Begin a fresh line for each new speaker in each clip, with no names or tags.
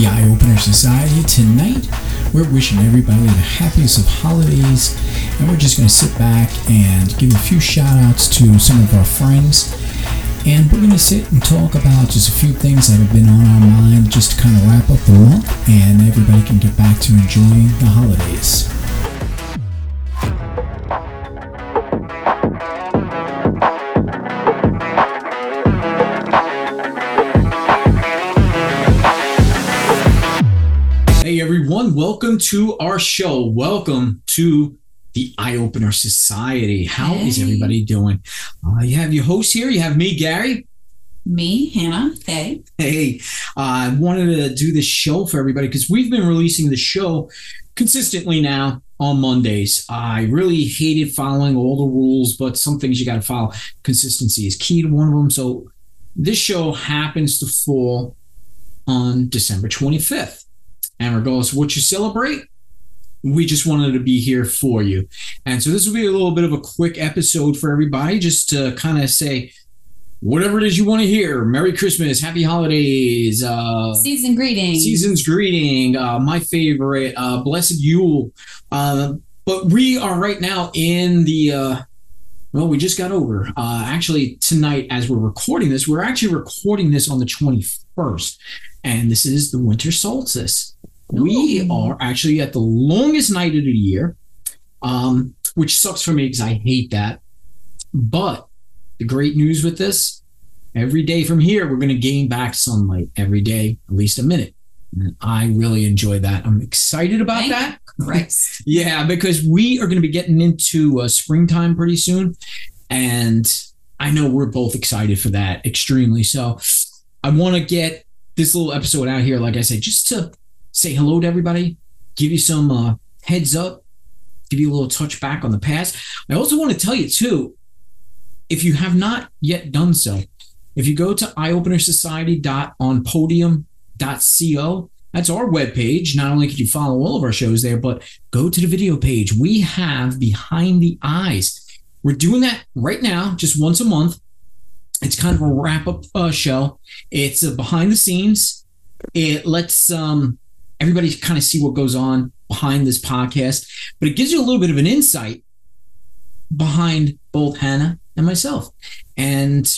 the Eye Opener Society. Tonight, we're wishing everybody the happiest of holidays, and we're just going to sit back and give a few shout outs to some of our friends. And we're going to sit and talk about just a few things that have been on our mind just to kind of wrap up the month, and everybody can get back to enjoying the holidays. To our show. Welcome to the Eye Opener Society. How is
Hey.
everybody doing? Uh, you have your host here. You have me, Gary.
Me, Hannah, Hey.
Hey, uh, I wanted to do this show for everybody because we've been releasing the show consistently now on Mondays. I really hated following all the rules, but some things you got to follow. Consistency is key to one of them. So this show happens to fall on December 25th. And regardless of what you celebrate, we just wanted to be here for you. And so this will be a little bit of a quick episode for everybody just to kind of say, whatever it is you want to hear. Merry Christmas, Happy Holidays, uh,
Season greetings.
Season's Greeting, uh, my favorite, uh, Blessed Yule. Uh, but we are right now in the, uh, well, we just got over. Uh, actually, tonight, as we're recording this, we're actually recording this on the 21st, and this is the winter solstice. We are actually at the longest night of the year, um, which sucks for me because I hate that. But the great news with this, every day from here, we're going to gain back sunlight every day, at least a minute. And I really enjoy that. I'm excited about
Thank
that.
Right.
Yeah, because we are going to be getting into uh, springtime pretty soon. And I know we're both excited for that extremely. So I want to get this little episode out here, like I said, just to say hello to everybody, give you some uh, heads up, give you a little touch back on the past. I also want to tell you, too, if you have not yet done so, if you go to eyeopenersociety.onpodium.co, that's our webpage. Not only can you follow all of our shows there, but go to the video page. We have Behind the Eyes. We're doing that right now, just once a month. It's kind of a wrap up uh, show. It's a behind the scenes. It lets um, everybody kind of see what goes on behind this podcast, but it gives you a little bit of an insight behind both Hannah and myself. And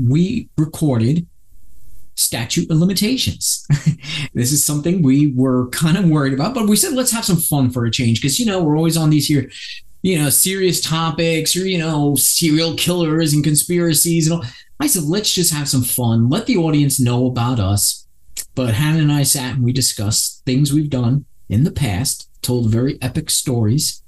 we recorded statute of limitations. this is something we were kind of worried about, but we said let's have some fun for a change because you know we're always on these here, you know, serious topics or you know serial killers and conspiracies and all. I said let's just have some fun, let the audience know about us. But Hannah and I sat and we discussed things we've done in the past, told very epic stories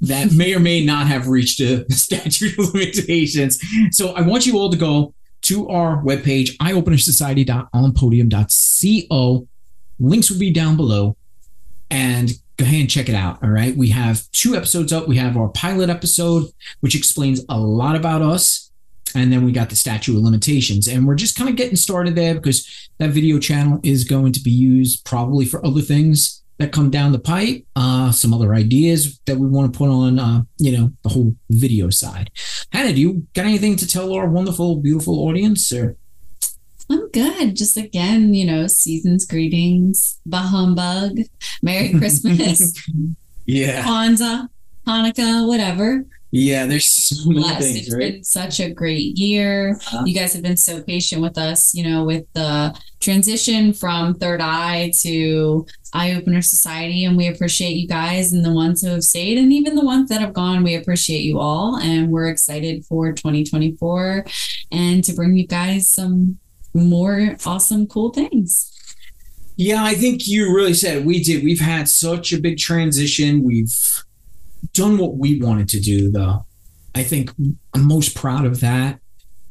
that may or may not have reached a statute of limitations. So I want you all to go to our webpage, eyeopenersociety.onpodium.co. Links will be down below. And go ahead and check it out. All right. We have two episodes up. We have our pilot episode, which explains a lot about us. And then we got the statute of limitations. And we're just kind of getting started there because that video channel is going to be used probably for other things that come down the pipe, uh, some other ideas that we want to put on, uh, you know, the whole video side. Hannah, do you got anything to tell our wonderful, beautiful audience? Or
I'm good. Just again, you know, season's greetings, bah humbug, Merry Christmas,
yeah,
Kwanzaa, Hanukkah, whatever.
Yeah. There's so many
Blessed.
things,
It's
right?
been such a great year.
Uh-huh.
You guys have been so patient with us, you know, with the transition from Third Eye to Eye Opener Society. And we appreciate you guys and the ones who have stayed and even the ones that have gone. We appreciate you all. And we're excited for 2024 and to bring you guys some more awesome, cool things.
Yeah, I think you really said it. we did. We've had such a big transition. We've done what we wanted to do, though. I think I'm most proud of that.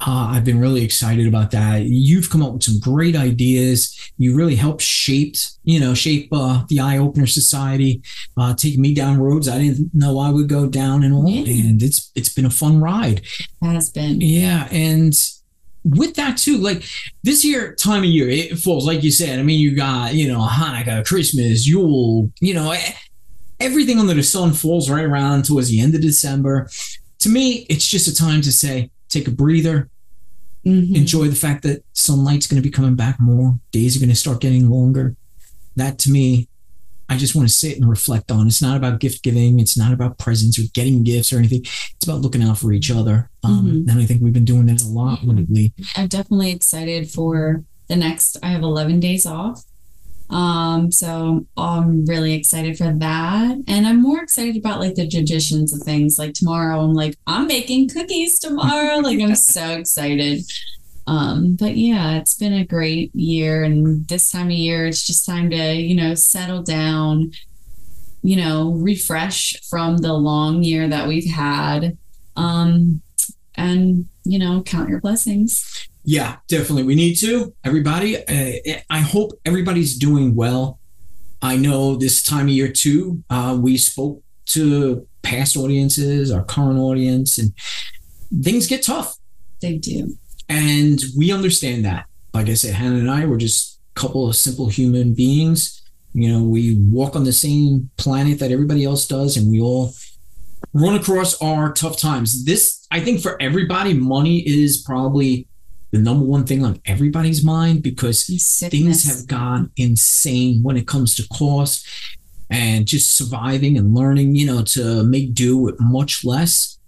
Uh, I've been really excited about that. You've come up with some great ideas. You really helped shape, you know, shape uh, the Eye Opener Society, uh, taking me down roads I didn't know I would go down and all.
Yeah.
And it's it's been a fun ride.
Has been.
Yeah, and with that too, like this year time of year, it falls like you said. I mean, you got you know Hanukkah, Christmas, Yule, you know, e- everything under the sun falls right around towards the end of December. To me, it's just a time to say, take a breather,
Mhm.
enjoy the fact that sunlight's going to be coming back more. Days are going to start getting longer. That to me, I just want to sit and reflect on. It's not about gift giving. It's not about presents or getting gifts or anything. It's about looking out for each other. Um,
Mhm.
And I think we've been doing that a lot lately.
I'm definitely excited for the next. I have 11 days off. Um, so I'm really excited for that. And I'm more excited about like the traditions of things. Like tomorrow, I'm like, I'm making cookies tomorrow. like I'm so excited. Um, but yeah, it's been a great year. And this time of year, it's just time to, you know, settle down, you know, refresh from the long year that we've had. Um, and, you know, count your blessings.
Yeah, definitely. We need to. Everybody, uh, I hope everybody's doing well. I know this time of year too, uh, we spoke to past audiences, our current audience, and things get tough.
They do.
And we understand that. Like I said, Hannah and I were just a couple of simple human beings. You know, we walk on the same planet that everybody else does, and we all run across our tough times. This, I think, for everybody, money is probably the number one thing on everybody's mind because things have gone insane when it comes to cost and just surviving and learning, you know, to make do with much less.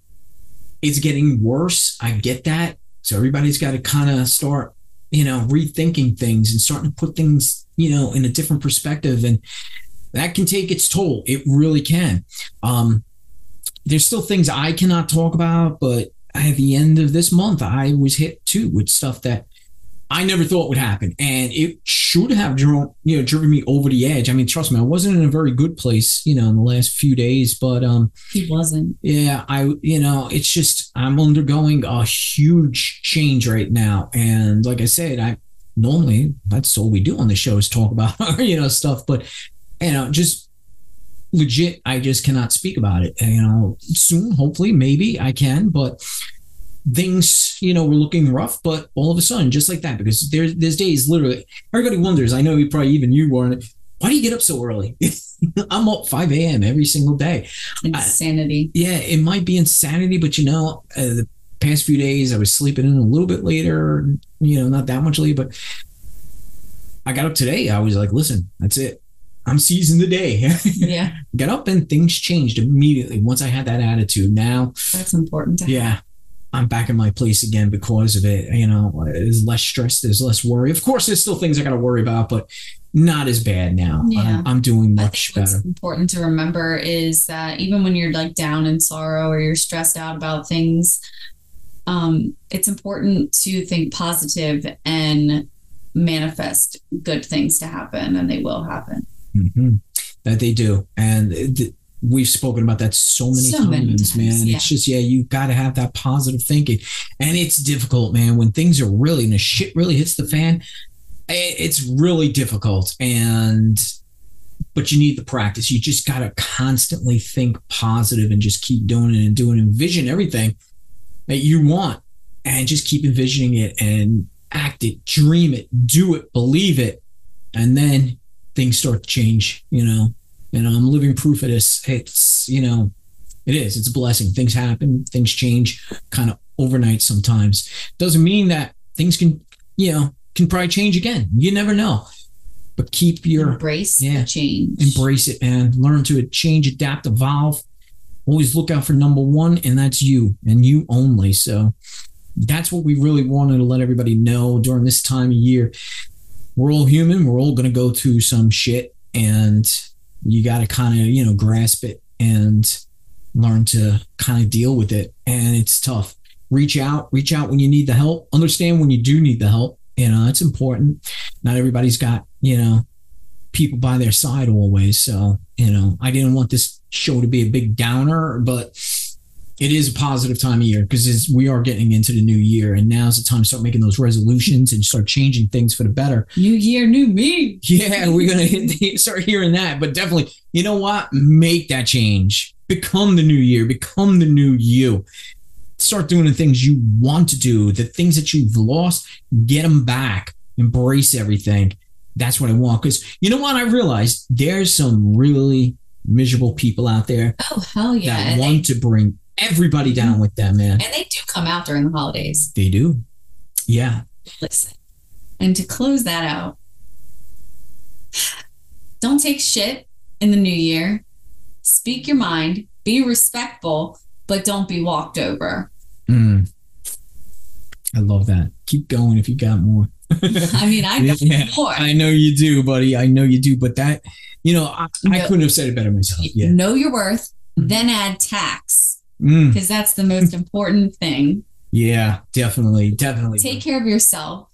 It's getting worse. I get that. So everybody's got to kind of start, you know, rethinking things and starting to put things, you know, in a different perspective. And that can take its toll. It really can. Um, there's still things I cannot talk about, but at the end of this month, I was hit too with stuff that I never thought would happen, and it should have driven you know driven me over the edge. I mean, trust me, I wasn't in a very good place, you know, in the last few days, but um,
He wasn't.
yeah, I you know, it's just I'm undergoing a huge change right now, and like I said, I normally that's all we do on the show is talk about you know stuff, but you know, just legit, I just cannot speak about it. You know, soon, hopefully, maybe I can, but things, you know, were looking rough, but all of a sudden, just like that, because there's there's days literally everybody wonders. I know you probably even you weren't Why do you get up so early? I'm up 5 a.m. every single day.
Insanity.
Yeah, it might be insanity, but you know, uh, the past few days I was sleeping in a little bit later, you know, not that much later, but I got up today. I was like, listen, that's it. I'm seizing the day.
yeah,
Get up and things changed immediately once I had that attitude. Now,
that's important. To
yeah, I'm back in my place again because of it. You know, there's less stress, there's less worry. Of course, there's still things I got to worry about, but not as bad now.
Yeah.
I'm, I'm doing
I
much
think what's
better.
important to remember is that even when you're like down in sorrow or you're stressed out about things, um, it's important to think positive and manifest good things to happen, and they will happen.
Hmm That they do, and th- we've spoken about that so many
So
times,
many times,
man.
yeah.
It's just yeah, you got to have that positive thinking, and it's difficult, man. When things are really and the shit really hits the fan, it's really difficult, and but you need the practice. You just got to constantly think positive and just keep doing it and doing it, envision everything that you want, and just keep envisioning it and act it, dream it, do it, believe it, and then things start to change. You know, and I'm living proof of this. It's you know, it is. It's a blessing. Things happen. Things change, kind of overnight. Sometimes doesn't mean that things can you know can probably change again. You never know. But keep your
Embrace
yeah.
the change.
embrace it, man. Learn to change, adapt, evolve. Always look out for number one, and that's you and you only. So that's what we really wanted to let everybody know during this time of year. We're all human. We're all going to go through some shit, and you got to kind of, you know, grasp it and learn to kind of deal with it. And it's tough. Reach out, reach out when you need the help. Understand when you do need the help. You know, it's important. Not everybody's got, you know, people by their side always. So, you know, I didn't want this show to be a big downer, but it is a positive time of year because we are getting into the new year and now's the time to start making those resolutions and start changing things for the better.
New year, new me.
Yeah, we're going to start hearing that, but definitely, you know what? Make that change. Become the new year, become the new you. Start doing the things you want to do, the things that you've lost, get them back. Embrace everything. That's what I want. Because you know what? I realized there's some really miserable people out there
Oh hell yeah!
that want to bring everybody down with them, man.
and they do come out during the holidays.
They do. Yeah.
Listen. And to close that out, don't take shit in the new year. Speak your mind, be respectful, but don't be walked over.
Mm. I love that. Keep going if you got more.
I mean, I got
Yeah,
more.
I know you do, buddy. I know you do. But that, you know, I, couldn't have said it better myself. Yeah.
Know your worth, then add tax
Mm.
because that's the most important thing.
Yeah, definitely. Definitely.
Take care of yourself.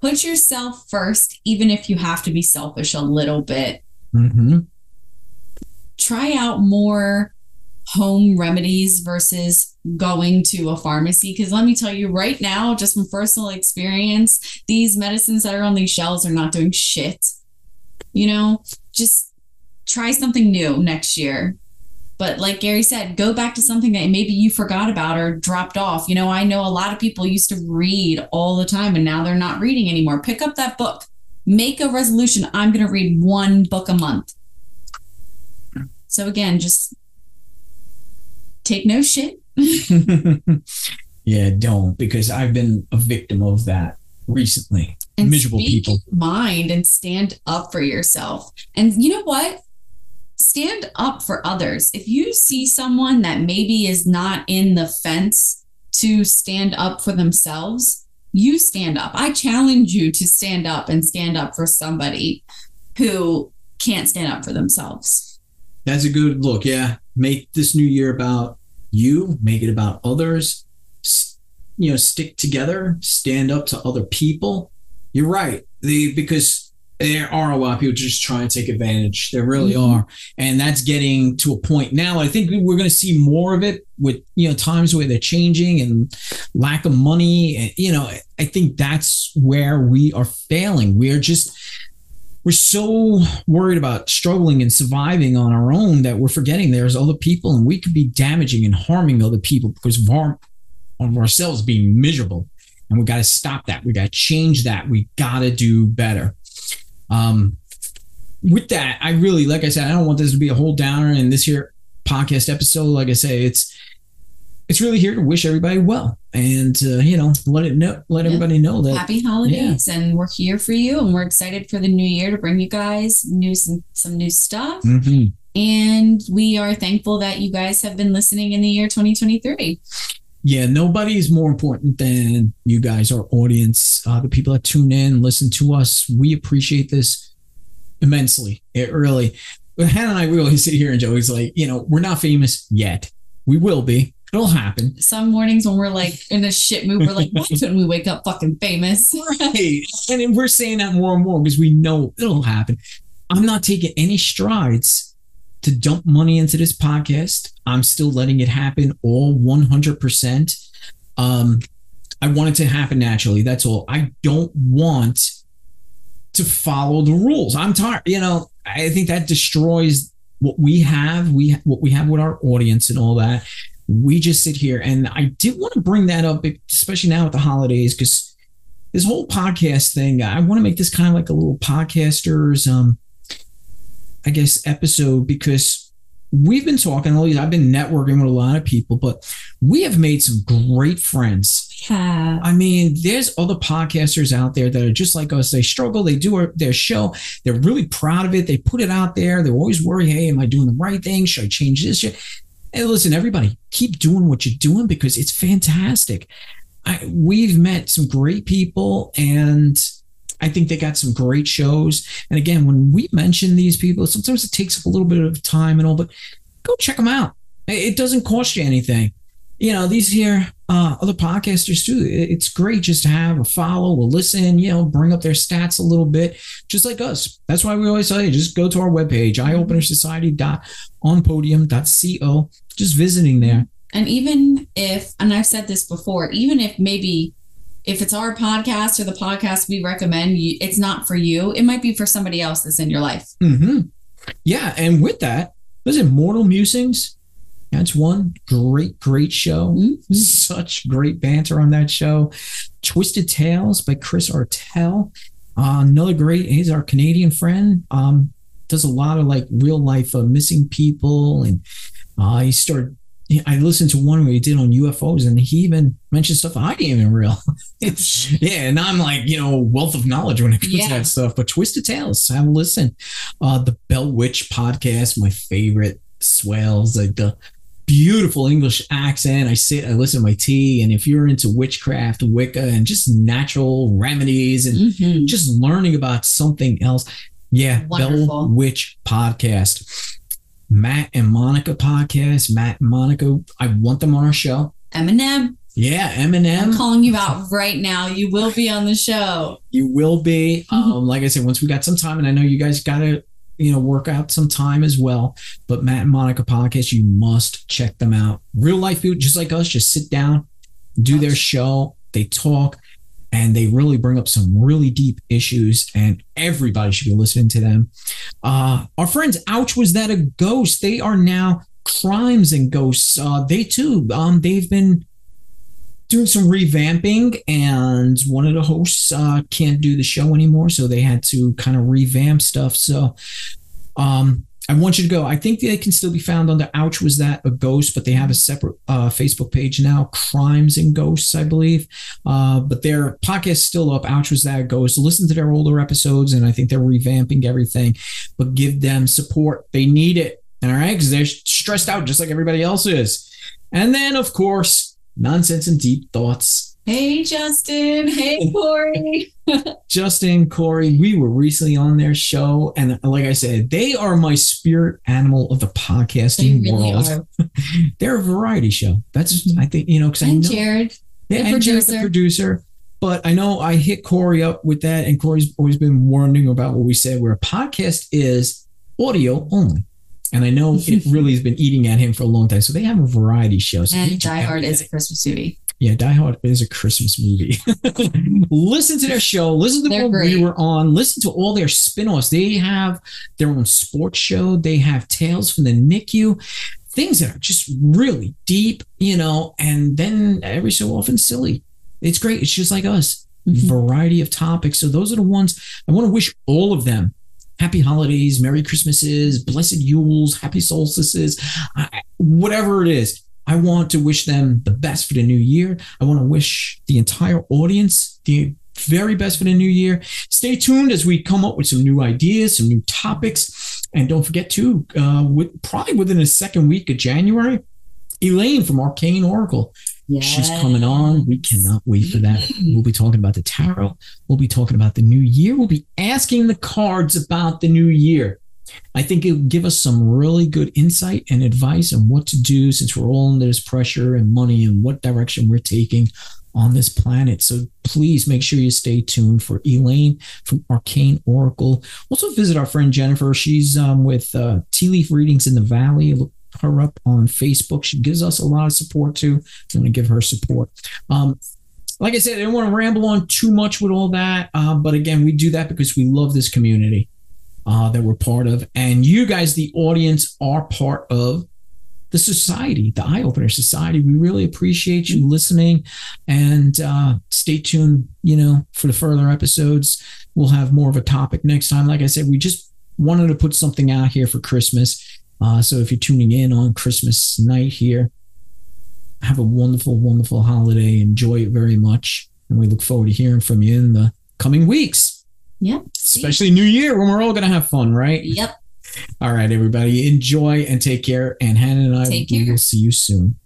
Put yourself first, even if you have to be selfish a little bit.
hmm
Try out more home remedies versus going to a pharmacy. Because let me tell you right now, just from personal experience, these medicines that are on these shelves are not doing shit. You know, just try something new next year. But like Gary said, go back to something that maybe you forgot about or dropped off. You know, I know a lot of people used to read all the time and now they're not reading anymore. Pick up that book. Make a resolution. I'm going to read one book a month. So again, just take no shit.
yeah, don't because I've been a victim of that recently.
and
Miserable people.
mind and stand up for yourself. And you know what? Stand up for others. If you see someone that maybe is not in the fence to stand up for themselves, you stand up. I challenge you to stand up and stand up for somebody who can't stand up for themselves.
That's a good look. Yeah. Make this new year about you, make it about others. You know, stick together, stand up to other people. You're right. The because there are a lot of people just trying to take advantage. There really
Mhm.
are. And that's getting to a point now. I think we're going to see more of it with, you know, times where they're changing and lack of money. And, you know, I think that's where we are failing. We are just, we're so worried about struggling and surviving on our own that we're forgetting there's other people and we could be damaging and harming other people because of, our, of ourselves being miserable. And we got to stop that. We got to change that. We got to do better. Um, with that, I really, like I said, I don't want this to be a whole downer. And this here podcast episode, like I say, it's it's really here to wish everybody well and uh, you know let it know, let
Yeah.
everybody know that
Happy holidays, and we're here for you, and we're excited for the new year to bring you guys new some, some new stuff.
Mhm.
And we are thankful that you guys have been listening in the year 2023.
Yeah, nobody is more important than you guys, our audience, uh, the people that tune in, listen to us. We appreciate this immensely. It really, but Hannah and I, we always sit here and Joey's like, you know, we're not famous yet. We will be. It'll happen.
Some mornings when we're like in a shit mood, we're like, why couldn't we wake up fucking famous?
Right. And we're saying that more and more because we know it'll happen. I'm not taking any strides to dump money into this podcast. I'm still letting it happen all 100%. Um, I want it to happen naturally. That's all. I don't want to follow the rules. I'm tired. You know, I think that destroys what we have. We what we have with our audience and all that. We just sit here, and I did want to bring that up, especially now with the holidays, because this whole podcast thing. I want to make this kind of like a little podcasters, um, I guess, episode because we've been talking. All these, I've been networking with a lot of people, but we have made some great friends
Yeah.
I mean, there's other podcasters out there that are just like us. They struggle. They do their show. They're really proud of it. They put it out there. They're always worry, hey, am I doing the right thing? Should I change this? Should- Hey, listen, everybody, keep doing what you're doing because it's fantastic. I, we've met some great people and I think they got some great shows. And again, when we mention these people, sometimes it takes a little bit of time and all, but go check them out. It doesn't cost you anything you know these here uh, other podcasters too it's great just to have a follow a listen you know bring up their stats a little bit just like us that's why we always say just go to our webpage eyeopenersociety.onpodium.co just visiting there
And even if, and I've said this before, even if maybe if it's our podcast or the podcast we recommend, it's not for you. It might be for somebody else that's in your life.
hmm yeah and with that listen mortal musings that's one great great show
Mhm.
such great banter on that show. Twisted Tales by Chris Artel. Uh, another great, he's our Canadian friend. Um, does a lot of like real life uh, missing people, and uh, he started I listened to one where he did on UFOs, and he even mentioned stuff I didn't even realize. yeah, and I'm like, you know, wealth of knowledge when it comes
Yeah.
to that stuff. But Twisted Tales, have a listen. Uh, the Bell Witch podcast, my favorite. Swells like the beautiful English accent. I sit, I listen to my tea, and if you're into witchcraft, Wicca, and just natural remedies and
Mhm.
just learning about something else. Yeah,
Wonderful.
Bell Witch podcast. Matt and Monica podcast. Matt and Monica, I want them on our show.
Eminem,
Yeah,
I'm
Eminem,
calling you out right now. You will be on the show.
you will be. Um, like I said, once we got some time, and I know you guys got to, you know, work out some time as well. But Matt and Monica podcast, you must check them out. Real life people, just like us, just sit down, do their show. They talk, and they really bring up some really deep issues, and everybody should be listening to them. Uh, our friends, ouch, was that a ghost? They are now crimes and ghosts. Uh, they too, um, they've been doing some revamping, and one of the hosts uh, can't do the show anymore, so they had to kind of revamp stuff. So, um, I want you to go. I think they can still be found under Ouch Was That a Ghost, but they have a separate uh, Facebook page now, Crimes and Ghosts, I believe. Uh, but their podcast is still up. Ouch Was That a Ghost. Listen to their older episodes, and I think they're revamping everything. But give them support. They need it. All right, because they're stressed out just like everybody else is. And then, of course, nonsense and deep thoughts.
Hey, Justin. Hey, Corey.
Justin, Corey, we were recently on their show, and like I said, they are my spirit animal of the
They
podcasting
really
world. They're a variety show. That's
Mhm.
I think you know because I know
Jared.
yeah,
the
and Jared, the
producer.
producer. But I know I hit Corey up with that, and Corey's always been warning about what we said, where a podcast is audio only. And I know it really has been eating at him for a long time. So they have a variety show. So
And
they
Die Hard is a Christmas movie.
Yeah, Die Hard is a Christmas movie. listen to their show. Listen to
They're
what
great.
we were on. Listen to all their spin-offs. They have their own sports show. They have Tales from the NICU. Things that are just really deep, you know, and then every so often silly. It's great. It's just like us.
Mhm.
Variety of topics. So those are the ones I want to wish all of them happy holidays, Merry Christmases, blessed Yules, happy solstices, whatever it is. I want to wish them the best for the new year. I want to wish the entire audience the very best for the new year. Stay tuned as we come up with some new ideas, some new topics. And don't forget to, uh, with, probably within the second week of January, Elaine from Arcane Oracle. Yes. She's coming on. We cannot wait for that. We'll be talking about the tarot. We'll be talking about the new year. We'll be asking the cards about the new year. I think it'll give us some really good insight and advice on what to do since we're all under this pressure and money and what direction we're taking on this planet. So please make sure you stay tuned for Elaine from Arcane Oracle. Also visit our friend Jennifer. She's um, with uh, Tea Leaf Readings in the Valley. Look her up on Facebook. She gives us a lot of support too. I want to give her support. Um, like I said, I don't want to ramble on too much with all that. Uh, but again, we do that because we love this community uh, that we're part of. And you guys, the audience, are part of the society, the Eye Opener Society. We really appreciate you listening and uh, stay tuned, you know, for the further episodes. We'll have more of a topic next time. Like I said, we just wanted to put something out here for Christmas. Uh, so if you're tuning in on Christmas night here, have a wonderful, wonderful holiday. Enjoy it very much. And we look forward to hearing from you in the coming weeks,
Yep.
especially New Year when we're all going to have fun, right?
Yep.
All right, everybody. Enjoy and take care. And Hannah and I
Take
we
care.
will see you soon.